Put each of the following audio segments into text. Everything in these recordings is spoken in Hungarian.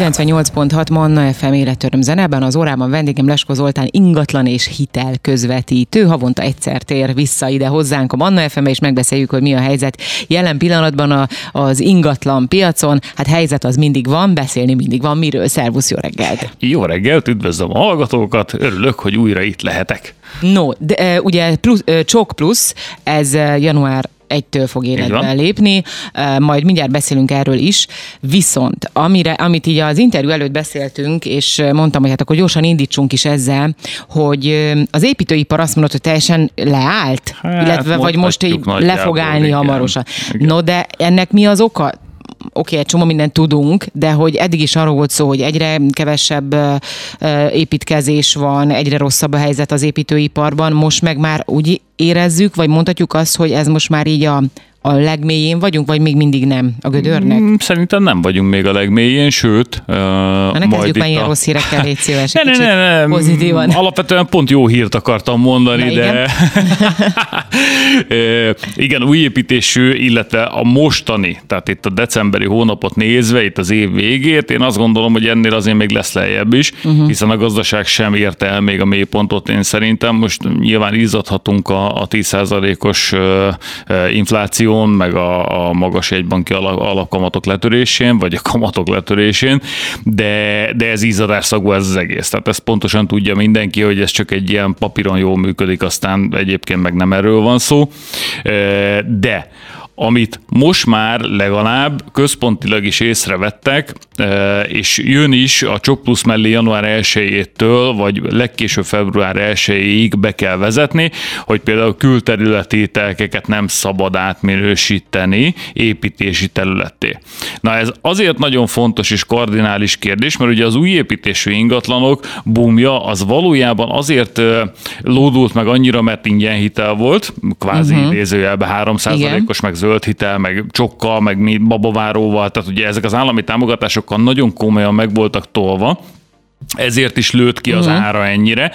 98.6 Manna FM életöröm zenében. Az órában vendégem Lesko Zoltán ingatlan és hitel közvetítő. Havonta egyszer tér vissza ide hozzánk a Manna fm és megbeszéljük, hogy mi a helyzet jelen pillanatban a, az ingatlan piacon. Hát helyzet az mindig van, beszélni mindig van. Miről? Szervusz, jó reggelt! Jó reggelt, üdvözlöm a hallgatókat, örülök, hogy újra itt lehetek. No, de e, ugye plusz, e, Csok Plusz, ez e, január egytől fog életbe lépni, majd mindjárt beszélünk erről is. Viszont, amire, amit így az interjú előtt beszéltünk, és mondtam, hogy hát akkor gyorsan indítsunk is ezzel, hogy az építőipar azt mondott, hogy teljesen leállt, Hát, illetve vagy most így le fog állni hamarosan. No, de ennek mi az oka? Oké, egy csomó mindent tudunk, de hogy eddig is arról volt szó, hogy egyre kevesebb építkezés van, egyre rosszabb a helyzet az építőiparban, most meg már úgy érezzük, vagy mondhatjuk azt, hogy ez most már így a, a legmélyén vagyunk, vagy még mindig nem a gödörnek? Mm, Szerintem nem vagyunk még a legmélyén, sőt, uh, ne kezdjük már ilyen a... rossz hírekkel, légy szíves, Ne, ne, ne, ne, pozitívan. Alapvetően pont jó hírt akartam mondani, Na, de Ö, igen, új építésű, illetve a mostani, tehát itt a decemberi hónapot nézve, itt az év végét, én azt gondolom, hogy ennél azért még lesz lejjebb is, uh-huh. hiszen a gazdaság sem érte el még a mélypontot, én szerintem most nyilván izzadhatunk a, a 10%-os ö, ö, infláción, meg a, a magas egybanki alap, alapkamatok letörésén, vagy a kamatok letörésén, de, de ez izzadásszagú ez az egész. Tehát ezt pontosan tudja mindenki, hogy ez csak egy ilyen papíron jól működik, aztán egyébként meg nem erről van szó. De amit most már legalább központilag is észrevettek, ö, és jön is a Csok Plusz mellé január 1-től, vagy legkésőbb február 1-ig be kell vezetni, hogy például külterületi telkeket nem szabad átminősíteni építési területté. Na ez azért nagyon fontos és kardinális kérdés, mert ugye az új építésű ingatlanok boomja az valójában azért ö, lódult meg annyira, mert ingyen hitel volt, kvázi uh-huh. idézőjelben 3%-os, meg zöld hitel, meg csokkal, meg mi babaváróval, tehát ugye ezek az állami támogatásokkal nagyon komolyan meg voltak tolva, ezért is lőtt ki az uh-huh. ára ennyire,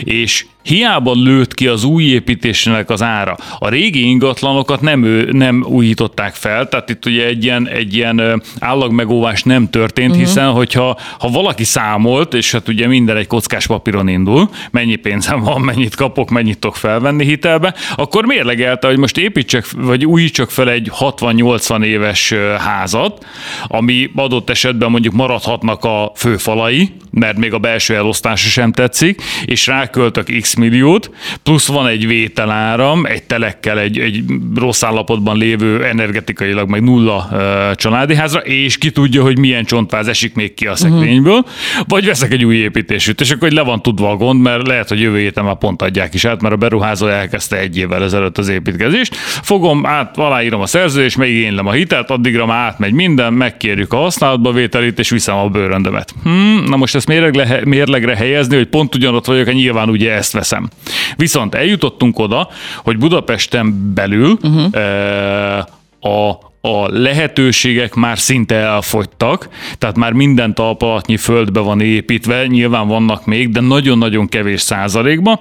és hiába lőtt ki az új építésnek az ára. A régi ingatlanokat nem, ő, nem újították fel, tehát itt ugye egy ilyen, egy ilyen állagmegóvás nem történt, uh-huh. hiszen hogyha ha valaki számolt, és hát ugye minden egy kockás papíron indul, mennyi pénzem van, mennyit kapok, mennyit tudok felvenni hitelbe, akkor mérlegelte, hogy most építsek, vagy újítsak fel egy 60-80 éves házat, ami adott esetben mondjuk maradhatnak a főfalai, mert még a belső elosztása sem tetszik, és ráköltök x milliót, plusz van egy vételáram, egy telekkel, egy, egy rossz állapotban lévő energetikailag meg nulla uh, családi házra, és ki tudja, hogy milyen csontváz esik még ki a szekrényből, uh-huh. vagy veszek egy új építésűt, és akkor hogy le van tudva a gond, mert lehet, hogy jövő héten már pont adják is át, mert a beruházó elkezdte egy évvel ezelőtt az építkezést. Fogom, át, aláírom a szerződést, megigénylem a hitelt, addigra már átmegy minden, megkérjük a használatba vételit, és viszem a bőröndömet. Hmm, na most ezt mérlegre, mérlegre helyezni, hogy pont ugyanott vagyok, nyilván ugye ezt veszem. Viszont eljutottunk oda, hogy Budapesten belül uh-huh. a a lehetőségek már szinte elfogytak, tehát már minden talpalatnyi földbe van építve, nyilván vannak még, de nagyon-nagyon kevés százalékban,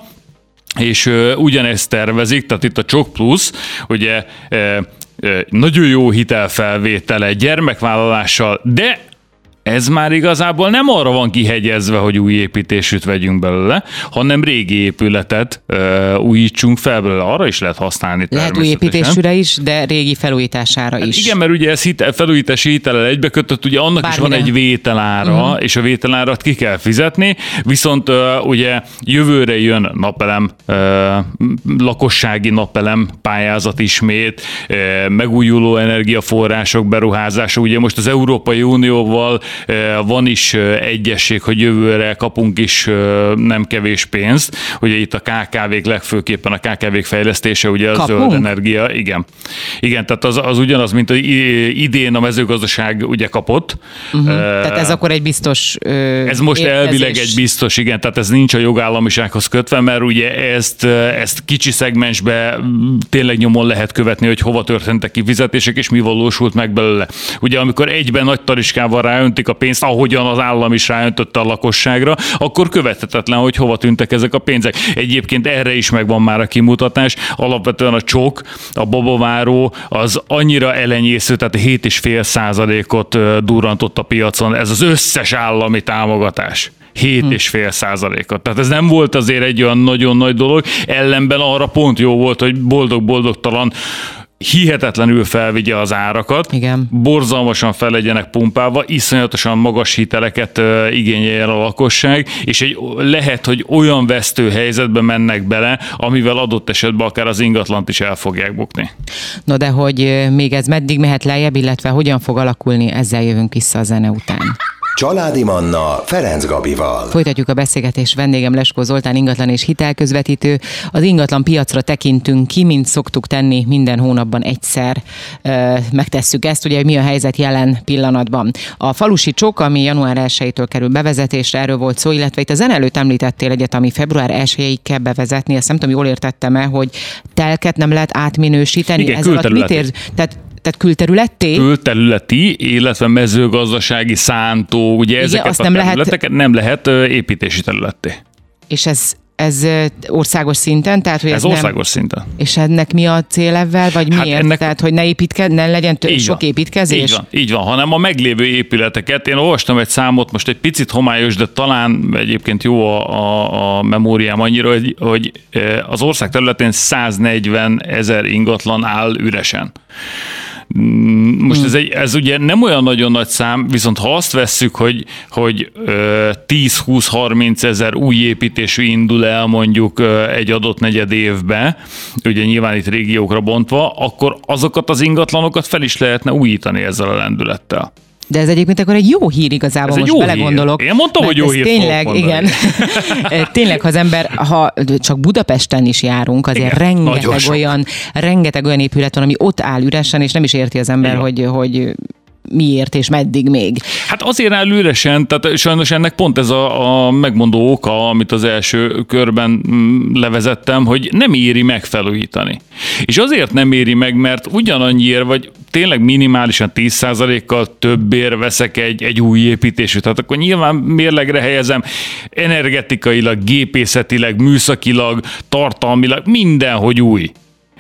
és ö, ugyanezt tervezik, tehát itt a Csok Plus, ugye ö, ö, nagyon jó hitelfelvétele, gyermekvállalással, de ez már igazából nem arra van kihegyezve, hogy új építésűt vegyünk belőle, hanem régi épületet ö, újítsunk fel belőle. Arra is lehet használni Lehet új építésűre is, de régi felújítására is. Hát Igen, mert ugye ez hitel, felújítási hitellel egybekötött, ugye annak is van Bármire. egy vételára, uh-huh. és a vételárat ki kell fizetni, viszont uh, ugye jövőre jön napelem, uh, lakossági napelem pályázat ismét, uh, megújuló energiaforrások beruházása, ugye most az Európai Unióval van is uh, egyesség, hogy jövőre kapunk is uh, nem kevés pénzt, ugye itt a KKV-k legfőképpen a KKV-k fejlesztése, ugye a Kapunk? zöld energia, igen. Igen, tehát az, az ugyanaz, mint hogy idén a mezőgazdaság ugye kapott. Uh-huh. Uh, Tehát ez akkor egy biztos ö, ez most érkezés. elvileg egy biztos, igen, tehát ez nincs a jogállamisághoz kötve, mert ugye ezt, ezt kicsi szegmensbe tényleg nyomon lehet követni, hogy hova történtek kifizetések, és mi valósult meg belőle. Ugye amikor egyben nagy tariskával ráöntik ráöntik a pénzt, ahogyan az állam is ráöntötte a lakosságra, akkor követhetetlen, hogy hova tűntek ezek a pénzek. Egyébként erre is megvan már a kimutatás. Alapvetően a csok, a babaváró az annyira elenyésző, tehát 7,5 százalékot durrantott a piacon. Ez az összes állami támogatás. 7,5 százalékot. Tehát ez nem volt azért egy olyan nagyon nagy dolog, ellenben arra pont jó volt, hogy boldog-boldogtalan hihetetlenül felvigye az árakat, Igen. borzalmasan fel legyenek pumpálva, iszonyatosan magas hiteleket igényeljen a lakosság, és egy, lehet, hogy olyan vesztő helyzetbe mennek bele, amivel adott esetben akár az ingatlant is el fogják bukni. No de hogy még ez meddig mehet lejjebb, illetve hogyan fog alakulni, ezzel jövünk vissza a zene után. Családi Manna Ferenc Gabival. Folytatjuk a beszélgetés vendégem Leskó Zoltán ingatlan és hitelközvetítő. Az ingatlan piacra tekintünk ki, mint szoktuk tenni minden hónapban egyszer. Megtesszük ezt, ugye mi a helyzet jelen pillanatban. A falusi csok, ami január 1-től kerül bevezetésre, erről volt szó, illetve itt a zen előtt említettél egyet, ami február 1-ig kell bevezetni. Ezt nem tudom, jól értettem-e, hogy telket nem lehet átminősíteni. Igen, Ez alatt mit érz? Tehát tehát külterületi? Külterületi, illetve mezőgazdasági szántó, ugye Igen, ezeket azt a nem területeket lehet... nem lehet építési területté. És ez ez országos szinten? Tehát, hogy ez, ez országos nem... szinten. És ennek mi a cél ebben, vagy hát miért? Ennek... Tehát, hogy ne, építke, ne legyen tő, sok van. építkezés? Így van, így van, hanem a meglévő épületeket. Én olvastam egy számot, most egy picit homályos, de talán egyébként jó a, a, a memóriám annyira, hogy, hogy az ország területén 140 ezer ingatlan áll üresen. Mm, most ez, egy, ez ugye nem olyan nagyon nagy szám, viszont ha azt vesszük, hogy, hogy 10-20-30 ezer új építésű indul el mondjuk egy adott negyed évbe, ugye nyilván itt régiókra bontva, akkor azokat az ingatlanokat fel is lehetne újítani ezzel a lendülettel. De ez egyébként akkor egy jó hír igazából, ez most jó belegondolok. Hír. Én mondtam, hogy jó hír Tényleg, igen. tényleg, ha az ember, ha csak Budapesten is járunk, azért igen, rengeteg olyan, rengeteg olyan épület van, ami ott áll üresen, és nem is érti az ember, hogy, hogy miért és meddig még. Hát azért áll üresen, tehát sajnos ennek pont ez a, a megmondó oka, amit az első körben mm, levezettem, hogy nem éri meg felújítani. És azért nem éri meg, mert ugyanannyiért, vagy tényleg minimálisan 10%-kal többért veszek egy, egy új építésű. Tehát akkor nyilván mérlegre helyezem energetikailag, gépészetileg, műszakilag, tartalmilag, mindenhogy új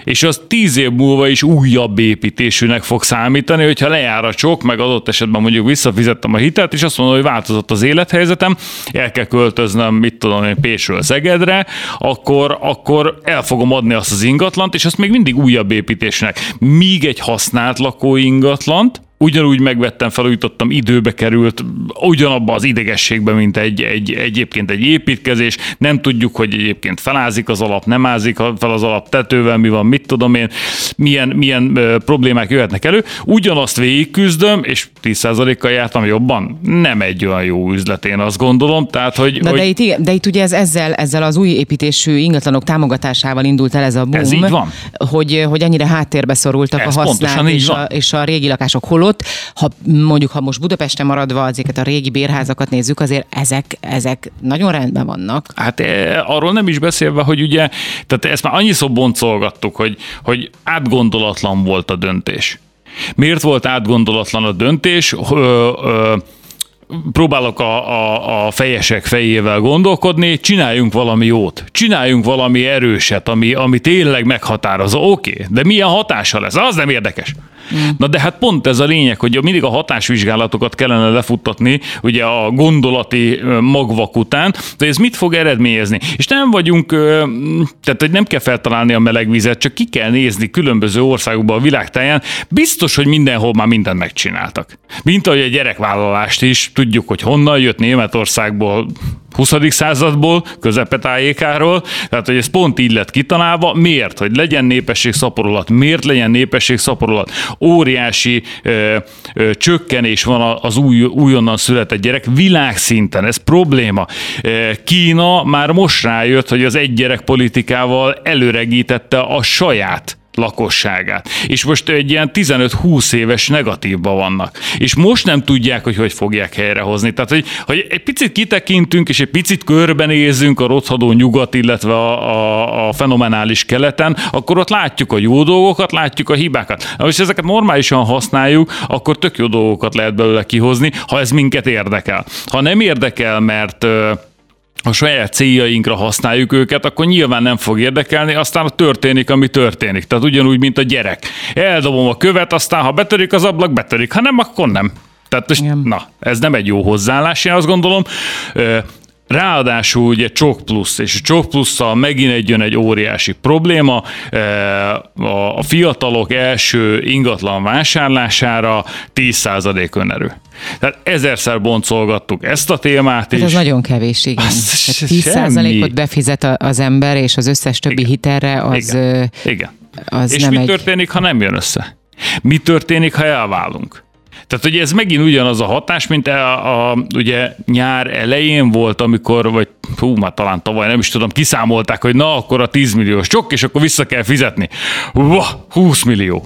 és az tíz év múlva is újabb építésűnek fog számítani, hogyha lejár a csok, meg adott esetben mondjuk visszafizettem a hitelt, és azt mondom, hogy változott az élethelyzetem, el kell költöznöm, mit tudom én, Pésről Szegedre, akkor, akkor el fogom adni azt az ingatlant, és azt még mindig újabb építésnek. Míg egy használt lakó ingatlant, ugyanúgy megvettem, felújítottam, időbe került, ugyanabba az idegességbe, mint egy, egy, egyébként egy építkezés. Nem tudjuk, hogy egyébként felázik az alap, nem ázik fel az alap tetővel, mi van, mit tudom én, milyen, milyen ö, problémák jöhetnek elő. Ugyanazt végigküzdöm, és 10%-kal jártam jobban. Nem egy olyan jó üzlet, én azt gondolom. Tehát, hogy, Na, hogy... De, itt, de itt ugye ez ezzel, ezzel az új építésű ingatlanok támogatásával indult el ez a boom. Ez így van. Hogy, hogy ennyire háttérbe szorultak ez a használt és a, és a régi lakások. Holott ott, ha mondjuk, ha most Budapesten maradva azért a régi bérházakat nézzük, azért ezek, ezek nagyon rendben vannak. Hát e, arról nem is beszélve, hogy ugye, tehát ezt már annyiszor boncolgattuk, hogy, hogy átgondolatlan volt a döntés. Miért volt átgondolatlan a döntés? Ö, ö, próbálok a, a, a fejesek fejével gondolkodni, csináljunk valami jót, csináljunk valami erőset, ami, ami tényleg meghatározó. Oké, okay, de milyen hatása lesz? Az nem érdekes. Mm. Na de hát pont ez a lényeg, hogy mindig a hatásvizsgálatokat kellene lefuttatni, ugye a gondolati magvak után, de ez mit fog eredményezni? És nem vagyunk, tehát hogy nem kell feltalálni a meleg vizet, csak ki kell nézni különböző országokban a világtáján, biztos, hogy mindenhol már mindent megcsináltak. Mint ahogy a gyerekvállalást is, tudjuk, hogy honnan jött Németországból, 20. századból, közepetájékáról, tehát hogy ez pont így lett kitalálva. Miért? Hogy legyen népesség szaporulat. Miért legyen népesség szaporulat? Óriási ö, ö, csökkenés van az új, újonnan született gyerek világszinten, ez probléma. Kína már most rájött, hogy az egy gyerek politikával előregítette a saját lakosságát. És most egy ilyen 15-20 éves negatívban vannak. És most nem tudják, hogy hogy fogják helyrehozni. Tehát, hogy, hogy egy picit kitekintünk, és egy picit körbenézzünk a rothadó nyugat, illetve a, a, a fenomenális keleten, akkor ott látjuk a jó dolgokat, látjuk a hibákat. Na, és ezeket normálisan használjuk, akkor tök jó dolgokat lehet belőle kihozni, ha ez minket érdekel. Ha nem érdekel, mert a saját céljainkra használjuk őket, akkor nyilván nem fog érdekelni, aztán történik, ami történik. Tehát ugyanúgy, mint a gyerek. Eldobom a követ, aztán ha betörik az ablak, betörik, ha nem, akkor nem. Tehát most, na, ez nem egy jó hozzáállás, én azt gondolom. Ráadásul ugye csok plusz, és a csok plusszal megint egy jön egy óriási probléma. A fiatalok első ingatlan vásárlására 10% önerő. Tehát ezerszer boncolgattuk ezt a témát hát is. Ez nagyon kevés, igen. 10%-ot befizet az ember, és az összes többi igen. hitelre az, igen. igen. az és nem mi egy... történik, ha nem jön össze? Mi történik, ha elválunk? Tehát ugye ez megint ugyanaz a hatás, mint a, a ugye nyár elején volt, amikor, vagy hú, már talán tavaly, nem is tudom, kiszámolták, hogy na, akkor a 10 milliós csok, és akkor vissza kell fizetni. Hú, 20 millió.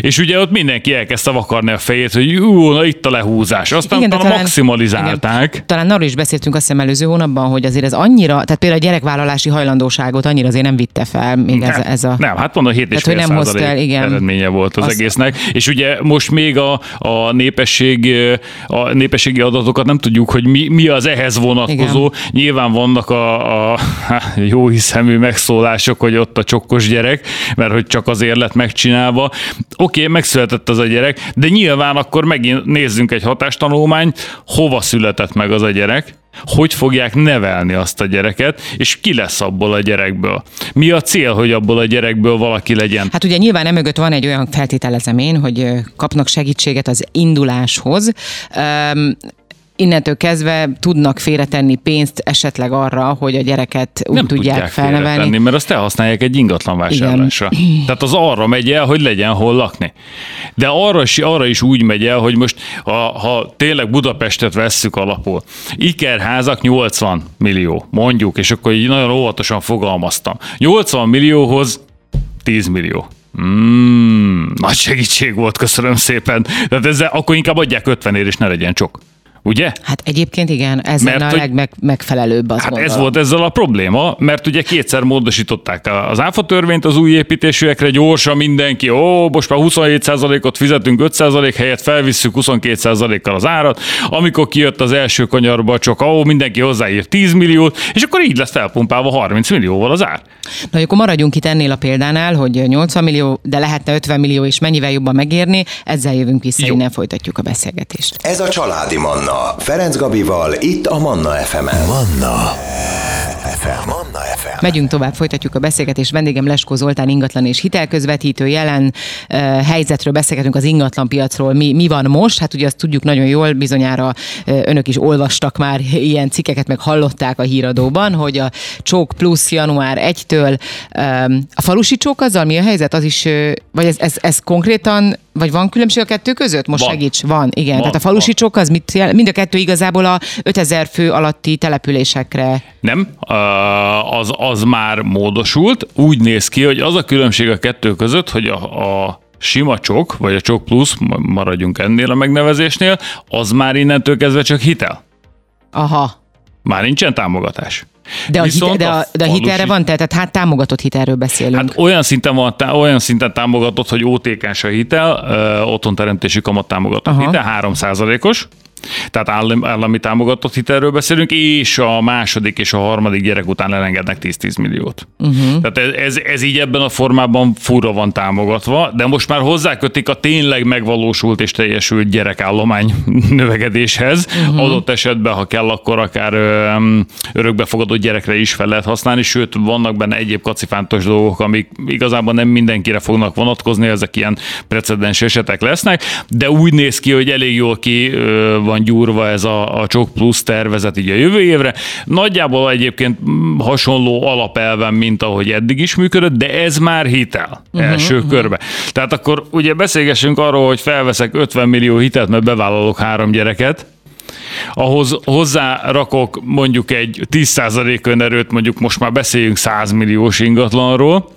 És ugye ott mindenki elkezdte vakarni a fejét, hogy jó, na itt a lehúzás. Aztán igen, talán, maximalizálták. Igen. Talán arról is beszéltünk azt hiszem előző hónapban, hogy azért ez annyira, tehát például a gyerekvállalási hajlandóságot annyira azért nem vitte fel még nem, ez, ez a... Nem, hát mondom, 7 és fél nem hozta el, igen. eredménye volt az, az egésznek. És ugye most még a, a népesség, a népességi adatokat nem tudjuk, hogy mi, mi az ehhez vonatkozó. Igen. Nyilván vannak a, a jó hiszemű megszólások, hogy ott a csokkos gyerek, mert hogy csak azért lett megcsinálva, Oké, okay, megszületett az a gyerek, de nyilván akkor megint nézzünk egy hatástanulmányt, hova született meg az a gyerek, hogy fogják nevelni azt a gyereket, és ki lesz abból a gyerekből. Mi a cél, hogy abból a gyerekből valaki legyen? Hát ugye nyilván emögött van egy olyan feltételezem én, hogy kapnak segítséget az induláshoz innentől kezdve tudnak félretenni pénzt esetleg arra, hogy a gyereket úgy nem tudják, tudják felnevelni. mert azt elhasználják egy ingatlan vásárlásra. Igen. Tehát az arra megy el, hogy legyen hol lakni. De arra is, arra is úgy megy el, hogy most ha, ha tényleg Budapestet vesszük alapul, ikerházak 80 millió, mondjuk, és akkor így nagyon óvatosan fogalmaztam. 80 millióhoz 10 millió. Mm, nagy segítség volt, köszönöm szépen. Tehát ezzel akkor inkább adják 50 ér, és ne legyen csok. Ugye? Hát egyébként igen, ez mert, a legmegfelelőbb az Hát gondolom. ez volt ezzel a probléma, mert ugye kétszer módosították az áfa törvényt az új építésűekre, gyorsan mindenki, ó, most már 27%-ot fizetünk, 5% helyett felvisszük 22%-kal az árat, amikor kijött az első kanyarba, csak ó, mindenki hozzáír 10 milliót, és akkor így lesz felpumpálva 30 millióval az ár. Na, akkor maradjunk itt ennél a példánál, hogy 80 millió, de lehetne 50 millió is mennyivel jobban megérni, ezzel jövünk vissza, Jó. innen folytatjuk a beszélgetést. Ez a Családi Manna Manna. Ferenc Gabival, itt a Manna FM-en. Manna FM. Manna FM. Megyünk tovább, folytatjuk a beszélgetést. Vendégem Leskó Zoltán ingatlan és hitelközvetítő jelen uh, helyzetről beszélgetünk az ingatlan piacról. Mi, mi van most? Hát ugye azt tudjuk nagyon jól, bizonyára uh, önök is olvastak már ilyen cikkeket, meg hallották a híradóban, hogy a csók plusz január 1-től uh, a falusi csók azzal mi a helyzet? Az is, uh, vagy ez, ez, ez konkrétan vagy van különbség a kettő között? Most van. segíts, van, igen. Van, Tehát a falusi csok az mit jel? Mind a kettő igazából a 5000 fő alatti településekre. Nem, az, az már módosult. Úgy néz ki, hogy az a különbség a kettő között, hogy a, a sima csok, vagy a csok plusz, maradjunk ennél a megnevezésnél, az már innentől kezdve csak hitel. Aha. Már nincsen támogatás. De a, hite, de, a, de a hitelre van, tehát hát támogatott hitelről beszélünk. Hát olyan szinten, van, olyan szinten támogatott, hogy OTK-s a hitel, otthonteremtési kamat támogatott Aha. hitel, 3 os tehát állami, állami támogatott hitelről beszélünk, és a második és a harmadik gyerek után elengednek 10-10 milliót. Uh-huh. Tehát ez, ez így ebben a formában fura van támogatva, de most már hozzákötik a tényleg megvalósult és teljesült gyerekállomány növekedéshez. Uh-huh. Adott esetben, ha kell, akkor akár örökbefogadott gyerekre is fel lehet használni, sőt, vannak benne egyéb kacifántos dolgok, amik igazából nem mindenkire fognak vonatkozni, ezek ilyen precedens esetek lesznek, de úgy néz ki, hogy elég jól ki van gyúrva ez a, a Csok Plus tervezet így a jövő évre. Nagyjából egyébként hasonló alapelven, mint ahogy eddig is működött, de ez már hitel uh-huh, első uh-huh. körbe. Tehát akkor ugye beszélgessünk arról, hogy felveszek 50 millió hitelt, mert bevállalok három gyereket, ahhoz hozzárakok mondjuk egy 10% önerőt, mondjuk most már beszéljünk 100 milliós ingatlanról,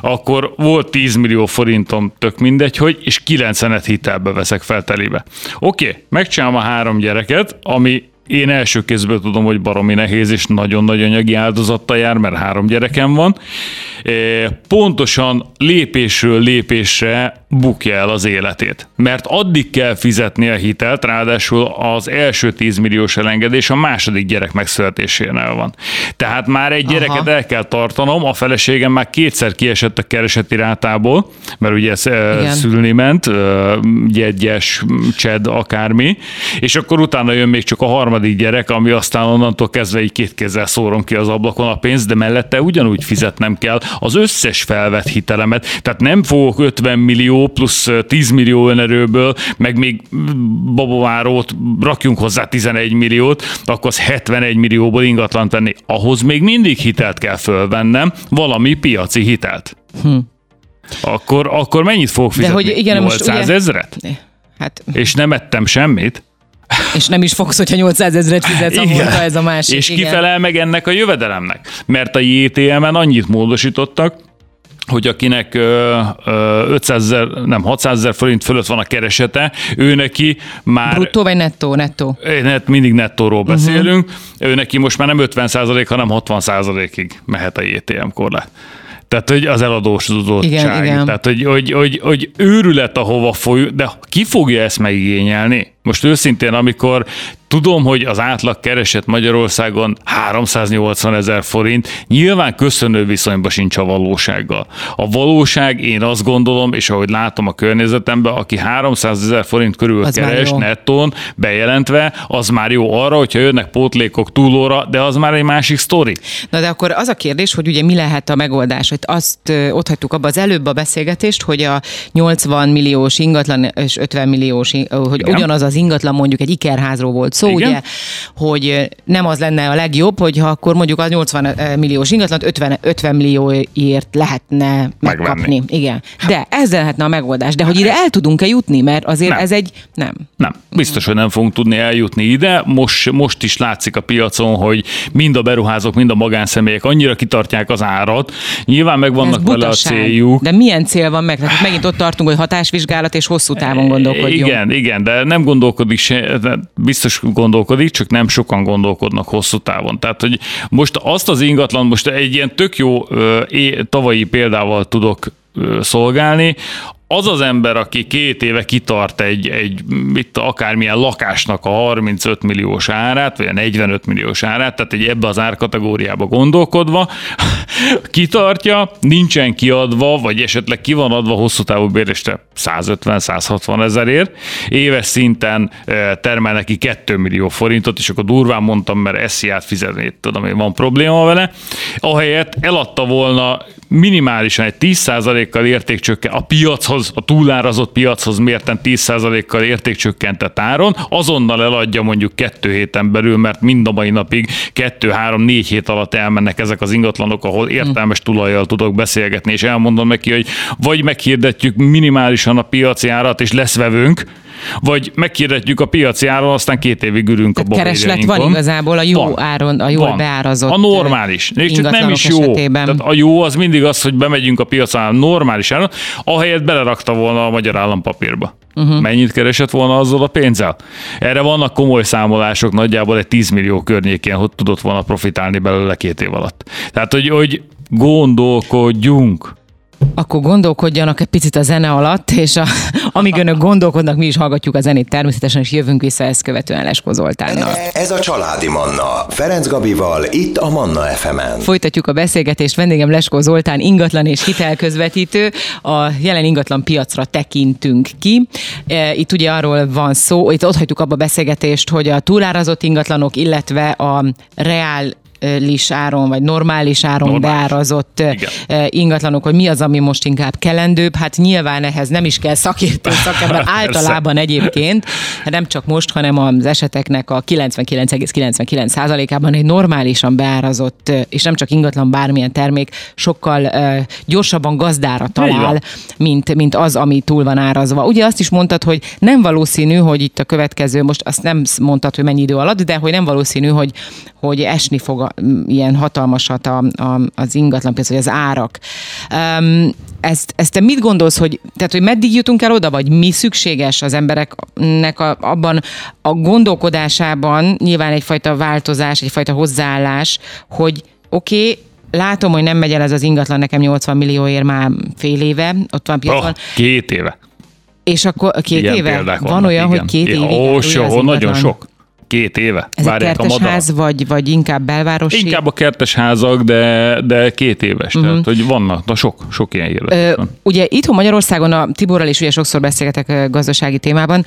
akkor volt 10 millió forintom, tök mindegy, hogy, és 90-et hitelbe veszek fel. Oké, megcsinálom a három gyereket, ami én első kézből tudom, hogy baromi nehéz és nagyon nagy anyagi áldozattal jár, mert három gyerekem van. Pontosan lépésről lépésre bukja el az életét. Mert addig kell fizetni a hitelt, ráadásul az első 10 milliós elengedés a második gyerek megszületésénél van. Tehát már egy gyereket Aha. el kell tartanom, a feleségem már kétszer kiesett a kereseti rátából, mert ugye ez Igen. szülni ment, gyegyes, csed, akármi, és akkor utána jön még csak a harmadik gyerek, ami aztán onnantól kezdve így két kézzel szórom ki az ablakon a pénzt, de mellette ugyanúgy fizetnem kell az összes felvett hitelemet. Tehát nem fogok 50 millió plusz 10 millió önerőből, meg még babovárót rakjunk hozzá 11 milliót, akkor az 71 millióból ingatlan tenni. Ahhoz még mindig hitelt kell fölvennem, valami piaci hitelt. Hm. Akkor, akkor mennyit fogok fizetni? De hogy igen, 800 most, ezret? Hát... És nem ettem semmit? És nem is fogsz, hogyha 800 ezeret fizetsz havonta, ez a másik. És igen. kifelel meg ennek a jövedelemnek. Mert a JTM-en annyit módosítottak, hogy akinek 500 ezer, nem 600 ezer forint fölött van a keresete, ő neki már... Bruttó vagy nettó? Nettó. Net, mindig nettóról mhm. beszélünk. Uh-huh. Ő neki most már nem 50 százalék, hanem 60 százalékig mehet a JTM korlát. Tehát, hogy az eladósodottság. Igen, igen. Tehát, hogy, hogy, hogy, hogy őrület, ahova foly, de ki fogja ezt megigényelni? Most őszintén, amikor tudom, hogy az átlag kereset Magyarországon 380 ezer forint, nyilván köszönő viszonyban sincs a valósággal. A valóság, én azt gondolom, és ahogy látom a környezetemben, aki 300 ezer forint körül az keres nettón bejelentve, az már jó arra, hogyha jönnek pótlékok túlóra, de az már egy másik sztori. Na de akkor az a kérdés, hogy ugye mi lehet a megoldás, hogy azt ott hagytuk abba az előbb a beszélgetést, hogy a 80 milliós ingatlan és 50 milliós, hogy Igen. ugyanaz az az ingatlan mondjuk egy ikerházról volt szó, Igen. ugye, hogy nem az lenne a legjobb, hogyha akkor mondjuk a 80 milliós ingatlant 50, 50 millióért lehetne megkapni. Megvenni. Igen. De ez lehetne a megoldás. De hogy ide el tudunk-e jutni? Mert azért nem. ez egy... Nem. Nem. Biztos, hogy nem fogunk tudni eljutni ide. Most, most is látszik a piacon, hogy mind a beruházók, mind a magánszemélyek annyira kitartják az árat. Nyilván megvannak vele a céljuk. De milyen cél van meg? Tehát megint ott tartunk, hogy hatásvizsgálat és hosszú távon gondolkodjunk. Igen, igen, de nem gondol gondolkodik, se, biztos gondolkodik, csak nem sokan gondolkodnak hosszú távon. Tehát, hogy most azt az ingatlan, most egy ilyen tök jó tavalyi példával tudok szolgálni, az az ember, aki két éve kitart egy, egy mit, akármilyen lakásnak a 35 milliós árát, vagy a 45 milliós árát, tehát egy ebbe az árkategóriába gondolkodva, kitartja, nincsen kiadva, vagy esetleg ki van adva hosszú távú bérésre 150-160 ezerért, éves szinten termel neki 2 millió forintot, és akkor durván mondtam, mert SZIA-t fizetni, tudom én, van probléma vele, ahelyett eladta volna minimálisan egy 10%-kal értékcsökken a piachoz, a túlárazott piachoz mérten 10%-kal értékcsökkentett áron, azonnal eladja mondjuk kettő héten belül, mert mind a mai napig kettő, három, négy hét alatt elmennek ezek az ingatlanok, ahol értelmes tulajjal tudok beszélgetni, és elmondom neki, hogy vagy meghirdetjük minimálisan a piaci árat, és lesz vevőnk, vagy megkérdetjük a piaci áron, aztán két évig ülünk Tehát a kereslet van igazából a jó van. áron, a jól van. beárazott A normális. Még csak nem is jó. Esetében. Tehát a jó az mindig az, hogy bemegyünk a piacon normális áron, ahelyett belerakta volna a magyar állampapírba. Uh-huh. Mennyit keresett volna azzal a pénzzel? Erre vannak komoly számolások, nagyjából egy 10 millió környékén, hogy tudott volna profitálni belőle két év alatt. Tehát, hogy, hogy gondolkodjunk. Akkor gondolkodjanak egy picit a zene alatt, és a, amíg önök gondolkodnak, mi is hallgatjuk a zenét természetesen, és jövünk vissza ezt követően Lesko Zoltánnal. Ez a Családi Manna. Ferenc Gabival, itt a Manna fm -en. Folytatjuk a beszélgetést. Vendégem Lesko Zoltán, ingatlan és hitelközvetítő. A jelen ingatlan piacra tekintünk ki. E, itt ugye arról van szó, itt ott hagytuk abba a beszélgetést, hogy a túlárazott ingatlanok, illetve a reál normális áron, vagy normális áron normális. beárazott Igen. ingatlanok, hogy mi az, ami most inkább kellendőbb. Hát nyilván ehhez nem is kell szakértő szakember általában egyébként, nem csak most, hanem az eseteknek a 99,99%-ában egy normálisan beárazott, és nem csak ingatlan, bármilyen termék sokkal gyorsabban gazdára talál, mint, mint az, ami túl van árazva. Ugye azt is mondtad, hogy nem valószínű, hogy itt a következő, most azt nem mondtad, hogy mennyi idő alatt, de hogy nem valószínű, hogy, hogy esni fog a, ilyen hatalmasat a, a, az ingatlan piac, vagy az árak. Um, ezt, ezt te mit gondolsz, hogy, tehát, hogy meddig jutunk el oda, vagy mi szükséges az embereknek a, abban a gondolkodásában, nyilván egyfajta változás, egyfajta hozzáállás, hogy oké, okay, látom, hogy nem megy el ez az ingatlan nekem 80 millióért már fél éve, ott van piacon. Oh, két éve. És akkor két Ilyen éve? Van olyan, igen. hogy két évig Ó, nagyon sok. Két éve. Ez Várják a ház, vagy, vagy inkább belvárosi? Inkább a kertes házak, de, de két éves. Uh-huh. Tehát, hogy vannak, na sok, sok ilyen élet. Ugye itthon Magyarországon a Tiborral is ugye sokszor beszélgetek gazdasági témában,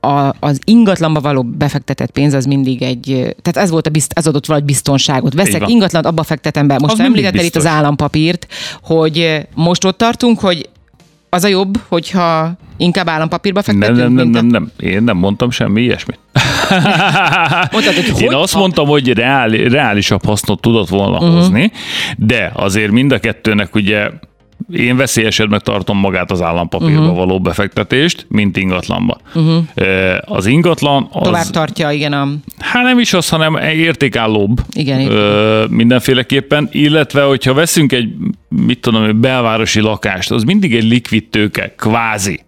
a, az ingatlanba való befektetett pénz az mindig egy, tehát ez volt a bizt, az adott valahogy biztonságot. Veszek ingatlant, abba fektetem be. Most említetted itt az állampapírt, hogy most ott tartunk, hogy az a jobb, hogyha inkább állampapírba fektetünk? Nem, nem, nem, nem, nem. Én nem mondtam semmi ilyesmit. Mondtad, hogy hogy Én azt mondtam, hogy reális, reálisabb hasznot tudott volna uh-huh. hozni, de azért mind a kettőnek ugye én veszélyesebbnek tartom magát az állampapírba uh-huh. való befektetést, mint ingatlanba. Uh-huh. Az ingatlan az... Tovább tartja, igen. A... Hát nem is az, hanem értékállóbb. Igen, igen. Mindenféleképpen, illetve hogyha veszünk egy, mit tudom, belvárosi lakást, az mindig egy likvid tőke, kvázi.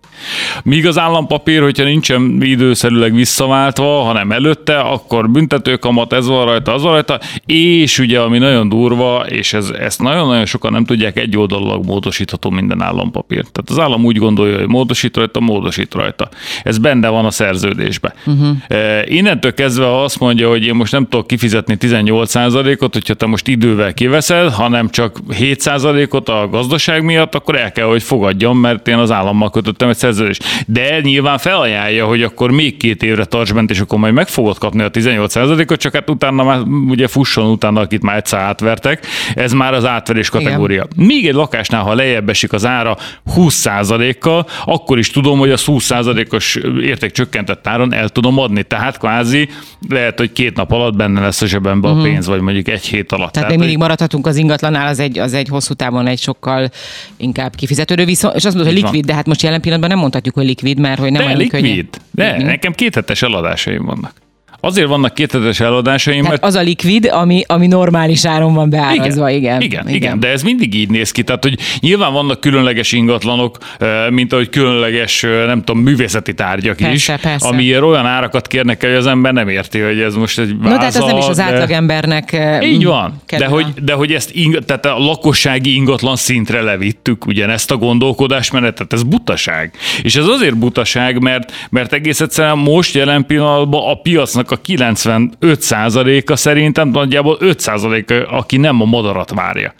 Míg az állampapír, hogyha nincsen időszerűleg visszaváltva, hanem előtte, akkor büntetőkamat, ez van rajta, az van rajta, és ugye, ami nagyon durva, és ez, ezt nagyon-nagyon sokan nem tudják, egy oldalag módosítható minden állampapír. Tehát az állam úgy gondolja, hogy módosít rajta, módosít rajta. Ez benne van a szerződésben. Uh-huh. E, innentől kezdve, ha azt mondja, hogy én most nem tudok kifizetni 18%-ot, hogyha te most idővel kiveszed, hanem csak 7%-ot a gazdaság miatt, akkor el kell, hogy fogadjam, mert én az állammal kötöttem egy szerződés. De nyilván felajánlja, hogy akkor még két évre tarts bent, és akkor majd meg fogod kapni a 18%-ot, csak hát utána már ugye fusson utána, akit már egyszer átvertek. Ez már az átverés kategória. Igen. Még egy lakásnál, ha lejjebb esik az ára 20%-kal, akkor is tudom, hogy az 20%-os érték csökkentett áron el tudom adni. Tehát kvázi lehet, hogy két nap alatt benne lesz a zsebembe uh-huh. a pénz, vagy mondjuk egy hét alatt. Tehát, Tehát még mindig maradhatunk az ingatlanál, az egy, az egy hosszú távon egy sokkal inkább kifizetődő, viszont, és azt mondod, hogy likvid, de hát most jelen pillanatban nem mondhatjuk, hogy likvid, mert hogy nem de, likvid. Könnyen. De, nekem kéthetes eladásaim vannak. Azért vannak kéthetes eladásaim, mert... Az a likvid, ami, ami normális áron van beárazva, igen. Igen, igen, igen. igen, de ez mindig így néz ki. Tehát, hogy nyilván vannak különleges ingatlanok, mint ahogy különleges, nem tudom, művészeti tárgyak persze, is, persze. amiért olyan árakat kérnek el, hogy az ember nem érti, hogy ez most egy váza, No, tehát ez nem is az átlagembernek Így van, de hogy, de hogy ezt ing, tehát a lakossági ingatlan szintre levittük ugyanezt a gondolkodásmenetet, ez butaság. És ez azért butaság, mert, mert egész egyszerűen most jelen pillanatban a piacnak a 95%-a szerintem nagyjából 5%-a, aki nem a madarat várja.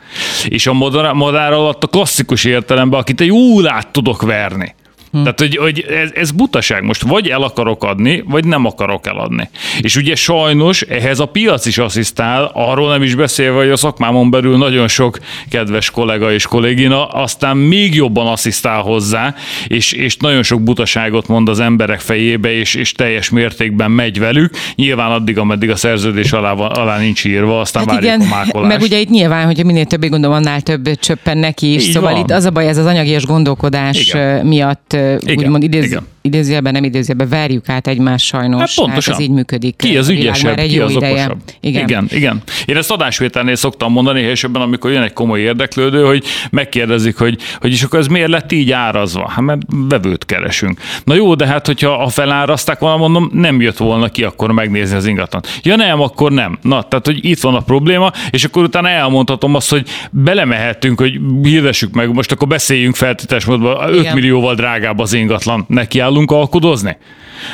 És a madár, madár alatt a klasszikus értelemben, akit egy át tudok verni. Hm. Tehát, hogy, hogy ez, ez butaság. Most vagy el akarok adni, vagy nem akarok eladni. És ugye sajnos ehhez a piac is asszisztál, arról nem is beszélve, hogy a szakmámon belül nagyon sok kedves kollega és kollégina aztán még jobban asszisztál hozzá, és, és nagyon sok butaságot mond az emberek fejébe, és, és teljes mértékben megy velük. Nyilván addig, ameddig a szerződés alá, alá nincs írva, aztán hát igen, a mákolást. Meg ugye itt nyilván, hogy minél többé gondolom, annál több csöppen neki is. Így szóval van. itt az a baj, ez az anyagias gondolkodás igen. miatt úgymond idéz, igen idézőjelben, nem idézőjelben verjük át egymást sajnos. Hát pontosan. Hát ez így működik. Ki az ügyesebb, egy ki jó az ideje. okosabb. Igen. igen, igen. Én ezt adásvételnél szoktam mondani, és ebben, amikor jön egy komoly érdeklődő, hogy megkérdezik, hogy, hogy is akkor ez miért lett így árazva? Hát mert vevőt keresünk. Na jó, de hát, hogyha a feláraszták volna, mondom, nem jött volna ki akkor megnézni az ingatlan. Ja nem, akkor nem. Na, tehát, hogy itt van a probléma, és akkor utána elmondhatom azt, hogy belemehetünk, hogy hirdessük meg, most akkor beszéljünk feltétes módban, 5 millióval drágább az ingatlan, neki állunk alkudozni?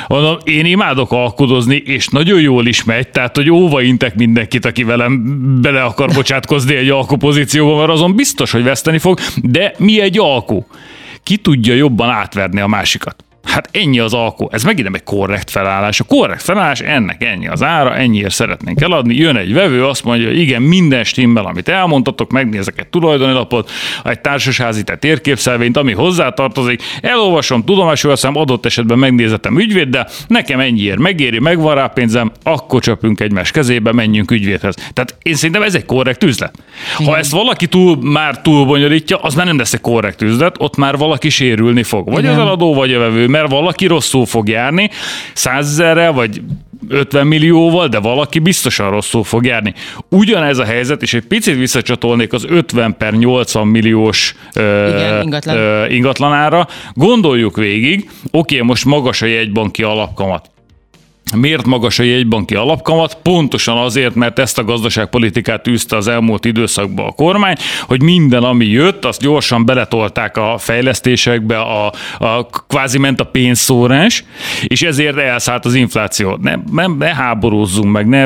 Mondom, én imádok alkudozni, és nagyon jól is megy, tehát hogy óva intek mindenkit, aki velem bele akar bocsátkozni egy alkupozícióba, mert azon biztos, hogy veszteni fog, de mi egy alku? Ki tudja jobban átverni a másikat? Hát ennyi az alkó. Ez megint nem egy korrekt felállás. A korrekt felállás ennek ennyi az ára, ennyiért szeretnénk eladni. Jön egy vevő, azt mondja, hogy igen, minden stimmel, amit elmondtatok, megnézek egy tulajdoni lapot, egy társasházi térképszelvényt, ami hozzátartozik, elolvasom, tudomásul veszem, adott esetben megnézetem ügyvéd, de nekem ennyiért megéri, megvan rá pénzem, akkor csapunk egymás kezébe, menjünk ügyvédhez. Tehát én szerintem ez egy korrekt üzlet. Ha ezt valaki túl, már túl bonyolítja, az már nem lesz egy korrekt üzlet, ott már valaki sérülni fog. Vagy Igen. az eladó, vagy a vevő, mert valaki rosszul fog járni, százezerrel, vagy 50 millióval, de valaki biztosan rosszul fog járni. Ugyanez a helyzet, és egy picit visszacsatolnék az 50 per 80 milliós Igen, ingatlan. ö, ingatlanára. Gondoljuk végig, oké, most magas a jegybanki alapkamat. Miért magas a jegybanki alapkamat? Pontosan azért, mert ezt a gazdaságpolitikát űzte az elmúlt időszakban a kormány, hogy minden, ami jött, azt gyorsan beletolták a fejlesztésekbe, a, a kvázi ment a pénzszórás, és ezért elszállt az infláció. Ne, nem, ne háborúzzunk meg, ne,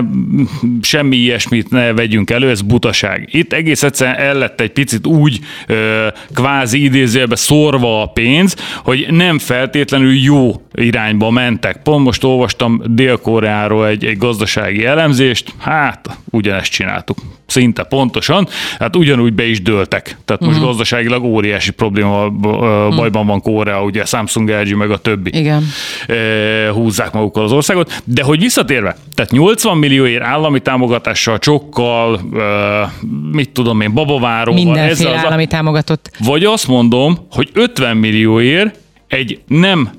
semmi ilyesmit ne vegyünk elő, ez butaság. Itt egész egyszerűen el lett egy picit úgy ö, kvázi idézőjelbe szórva a pénz, hogy nem feltétlenül jó irányba mentek. Pont most olvastam Dél-Koreáról egy, egy gazdasági elemzést, hát ugyanezt csináltuk. Szinte pontosan, hát ugyanúgy be is dőltek. Tehát most uh-huh. gazdaságilag óriási probléma, uh-huh. bajban van Korea, ugye Samsung, LG meg a többi. Igen. Húzzák magukkal az országot. De hogy visszatérve, tehát 80 millióért állami támogatással, csokkal, mit tudom én, babaváróval. Mindenféle ez állami támogatott. Vagy azt mondom, hogy 50 millióért egy nem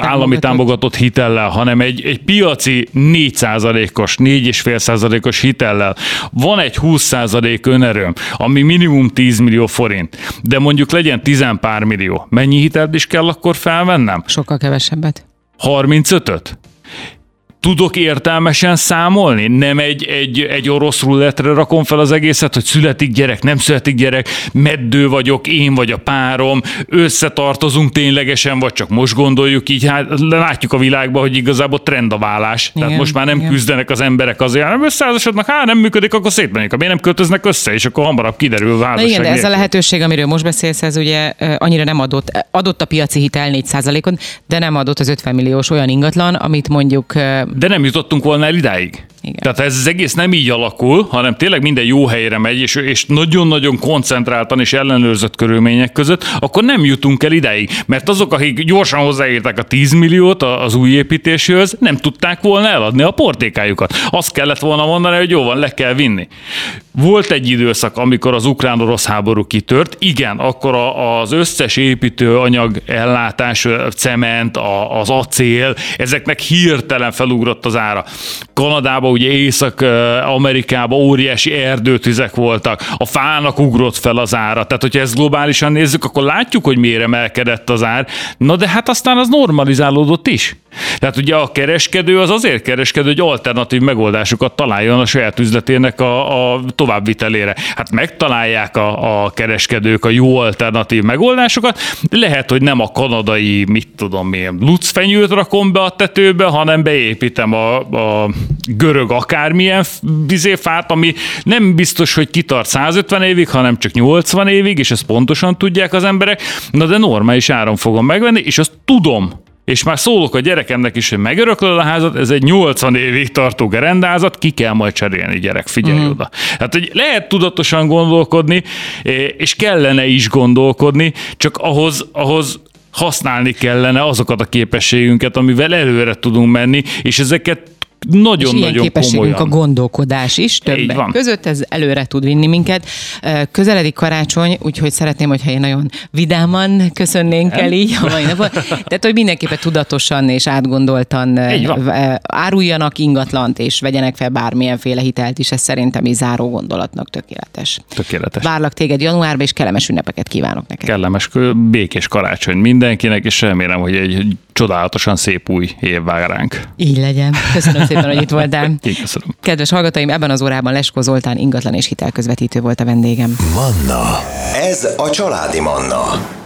állami támogatott hitellel, hanem egy, egy piaci 4%-os, 4,5%-os hitellel van egy 20% önerőm, ami minimum 10 millió forint, de mondjuk legyen 10 pár millió. Mennyi hitelt is kell akkor felvennem? Sokkal kevesebbet. 35-öt? Tudok értelmesen számolni? Nem egy, egy, egy orosz rulettre rakom fel az egészet, hogy születik gyerek, nem születik gyerek, meddő vagyok, én vagy a párom, összetartozunk ténylegesen, vagy csak most gondoljuk így, hát látjuk a világban, hogy igazából trend a vállás. Igen, Tehát most már nem igen. küzdenek az emberek azért, nem összeházasodnak, hát nem működik, akkor szétmenik, miért nem költöznek össze, és akkor hamarabb kiderül a házasság. Igen, de ez a lehetőség, amiről most beszélsz, ez ugye annyira nem adott, adott a piaci hitel 4%-on, de nem adott az 50 milliós olyan ingatlan, amit mondjuk de nem jutottunk volna el idáig. Igen. Tehát ez az egész nem így alakul, hanem tényleg minden jó helyre megy, és, és nagyon-nagyon koncentráltan és ellenőrzött körülmények között, akkor nem jutunk el ideig. Mert azok, akik gyorsan hozzáértek a 10 milliót az új építéshez, nem tudták volna eladni a portékájukat. Azt kellett volna mondani, hogy jó van, le kell vinni. Volt egy időszak, amikor az ukrán-orosz háború kitört, igen, akkor az összes építőanyag ellátás, cement, az acél, ezeknek hirtelen felugrott az ára. Kanadában ugye Észak-Amerikában óriási erdőtüzek voltak, a fának ugrott fel az ára. Tehát, hogyha ezt globálisan nézzük, akkor látjuk, hogy miért emelkedett az ár. Na de hát aztán az normalizálódott is. Tehát ugye a kereskedő az azért kereskedő, hogy alternatív megoldásokat találjon a saját üzletének a, a továbbvitelére. Hát megtalálják a, a kereskedők a jó alternatív megoldásokat. Lehet, hogy nem a kanadai, mit tudom én, lucfenyőt rakom be a tetőbe, hanem beépítem a, a görög akármilyen vizéfát, ami nem biztos, hogy kitart 150 évig, hanem csak 80 évig, és ezt pontosan tudják az emberek. Na de normális áron fogom megvenni, és azt tudom, és már szólok a gyerekemnek is, hogy megöröklöd a házat, ez egy 80 évig tartó gerendázat, ki kell majd cserélni, gyerek, figyelj uh-huh. oda. Hát, hogy lehet tudatosan gondolkodni, és kellene is gondolkodni, csak ahhoz, ahhoz használni kellene azokat a képességünket, amivel előre tudunk menni, és ezeket nagyon-nagyon komolyan. a gondolkodás is többek van. között, ez előre tud vinni minket. Közeledik karácsony, úgyhogy szeretném, hogyha én nagyon vidáman köszönnénk el így a mai napon. Tehát, hogy mindenképpen tudatosan és átgondoltan áruljanak ingatlant, és vegyenek fel bármilyenféle hitelt is, ez szerintem így záró gondolatnak tökéletes. Tökéletes. Várlak téged januárban, és kellemes ünnepeket kívánok neked. Kellemes, békés karácsony mindenkinek, és remélem, hogy egy csodálatosan szép új év vár ránk. Így legyen. Köszönöm szépen, hogy itt voltál. Én köszönöm. Kedves hallgatóim, ebben az órában Lesko Zoltán ingatlan és hitelközvetítő volt a vendégem. Manna. Ez a családi Manna.